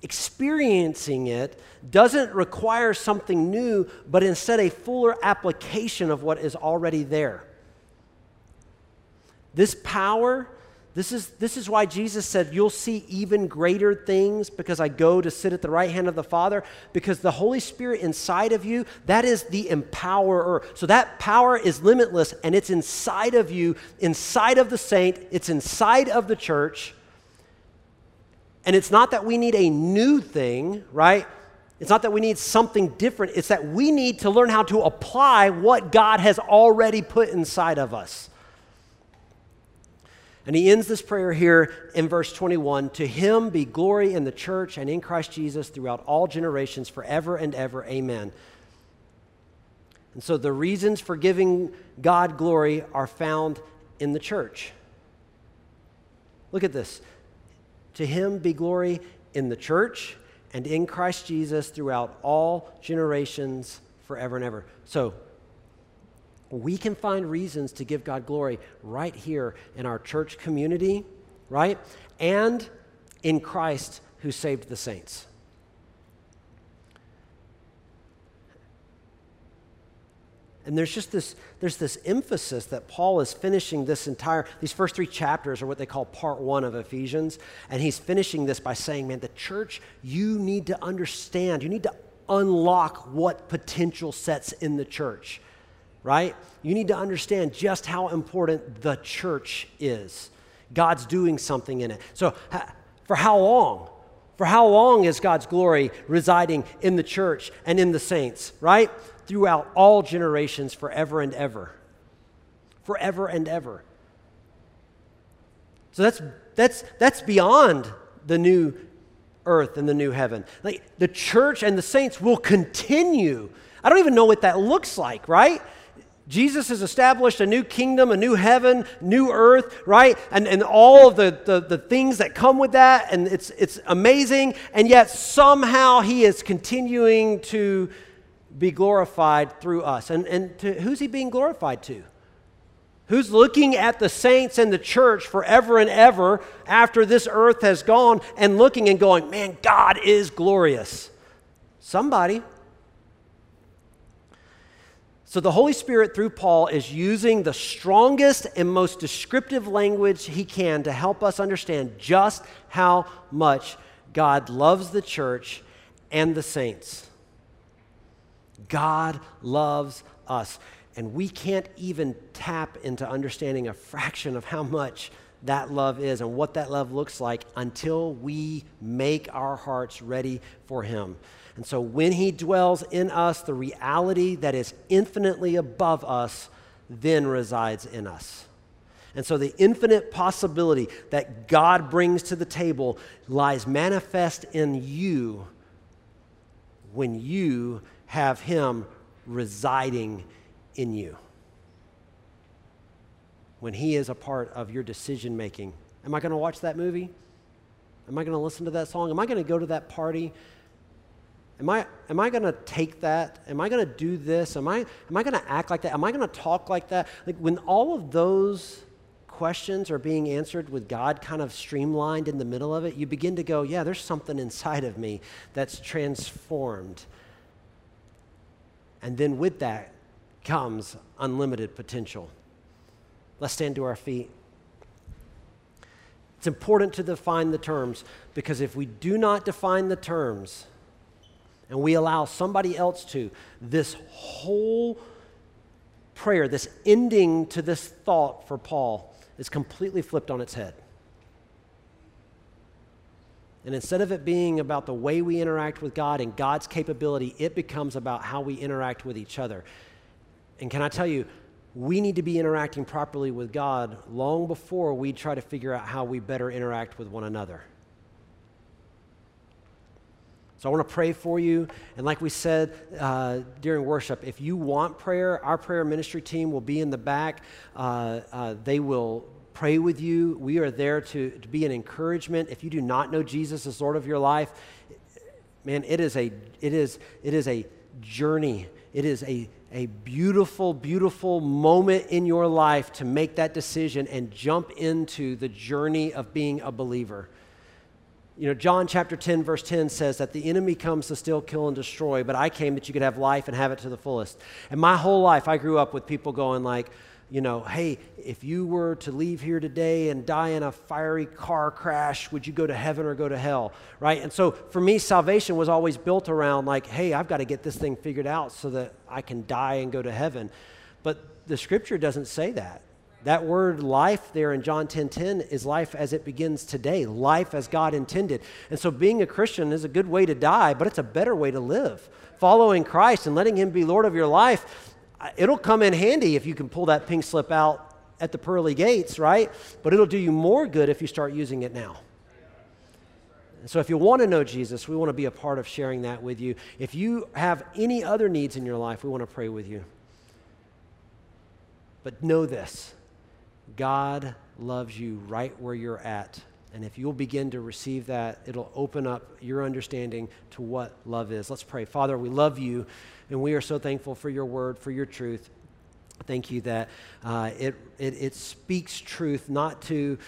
experiencing it doesn't require something new, but instead a fuller application of what is already there. This power this is, this is why Jesus said, You'll see even greater things because I go to sit at the right hand of the Father. Because the Holy Spirit inside of you, that is the empowerer. So that power is limitless and it's inside of you, inside of the saint, it's inside of the church. And it's not that we need a new thing, right? It's not that we need something different. It's that we need to learn how to apply what God has already put inside of us. And he ends this prayer here in verse 21 To him be glory in the church and in Christ Jesus throughout all generations, forever and ever. Amen. And so the reasons for giving God glory are found in the church. Look at this. To him be glory in the church and in Christ Jesus throughout all generations, forever and ever. So, we can find reasons to give God glory right here in our church community, right? And in Christ who saved the saints. And there's just this, there's this emphasis that Paul is finishing this entire, these first three chapters are what they call part one of Ephesians. And he's finishing this by saying, man, the church, you need to understand, you need to unlock what potential sets in the church right? You need to understand just how important the church is. God's doing something in it. So, for how long? For how long is God's glory residing in the church and in the saints, right? Throughout all generations, forever and ever. Forever and ever. So that's, that's, that's beyond the new earth and the new heaven. Like the church and the saints will continue. I don't even know what that looks like, right? Jesus has established a new kingdom, a new heaven, new earth, right? And, and all of the, the, the things that come with that, and it's, it's amazing. And yet, somehow, he is continuing to be glorified through us. And, and to, who's he being glorified to? Who's looking at the saints and the church forever and ever after this earth has gone and looking and going, man, God is glorious? Somebody. So the Holy Spirit, through Paul, is using the strongest and most descriptive language he can to help us understand just how much God loves the church and the saints. God loves us. And we can't even tap into understanding a fraction of how much that love is and what that love looks like until we make our hearts ready for Him. And so when He dwells in us, the reality that is infinitely above us then resides in us. And so the infinite possibility that God brings to the table lies manifest in you when you have Him residing in you. When He is a part of your decision making. Am I going to watch that movie? Am I going to listen to that song? Am I going to go to that party? Am I, am I going to take that? Am I going to do this? Am I, am I going to act like that? Am I going to talk like that? Like when all of those questions are being answered with God kind of streamlined in the middle of it, you begin to go, yeah, there's something inside of me that's transformed. And then with that comes unlimited potential. Let's stand to our feet. It's important to define the terms because if we do not define the terms and we allow somebody else to, this whole prayer, this ending to this thought for Paul, is completely flipped on its head. And instead of it being about the way we interact with God and God's capability, it becomes about how we interact with each other. And can I tell you, we need to be interacting properly with God long before we try to figure out how we better interact with one another. So I want to pray for you. And like we said uh, during worship, if you want prayer, our prayer ministry team will be in the back. Uh, uh, they will pray with you. We are there to, to be an encouragement. If you do not know Jesus as Lord of your life, man, it is a, it is, it is a journey. It is a a beautiful, beautiful moment in your life to make that decision and jump into the journey of being a believer. You know, John chapter 10, verse 10 says that the enemy comes to steal, kill, and destroy, but I came that you could have life and have it to the fullest. And my whole life, I grew up with people going like, you know, hey, if you were to leave here today and die in a fiery car crash, would you go to heaven or go to hell? Right? And so for me, salvation was always built around like, hey, I've got to get this thing figured out so that I can die and go to heaven. But the scripture doesn't say that. That word life there in John 10 10 is life as it begins today, life as God intended. And so being a Christian is a good way to die, but it's a better way to live. Following Christ and letting Him be Lord of your life it'll come in handy if you can pull that pink slip out at the pearly gates, right? But it'll do you more good if you start using it now. So, if you want to know Jesus, we want to be a part of sharing that with you. If you have any other needs in your life, we want to pray with you. But know this God loves you right where you're at. And if you'll begin to receive that, it'll open up your understanding to what love is. Let's pray. Father, we love you. And we are so thankful for your word, for your truth. Thank you that uh, it, it, it, speaks truth not to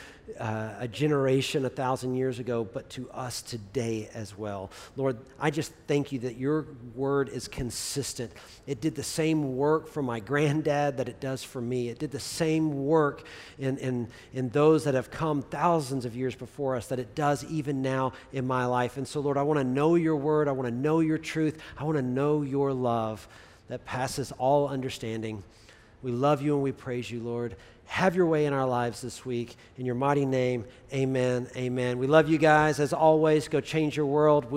uh, a generation a thousand years ago, but to us today as well. Lord, I just thank you that your word is consistent. It did the same work for my granddad that it does for me. It did the same work in, in, in those that have come thousands of years before us that it does even now in my life. And so, Lord, I want to know your word. I want to know your truth. I want to know your love that passes all understanding. We love you and we praise you, Lord. Have your way in our lives this week. In your mighty name, amen. Amen. We love you guys. As always, go change your world.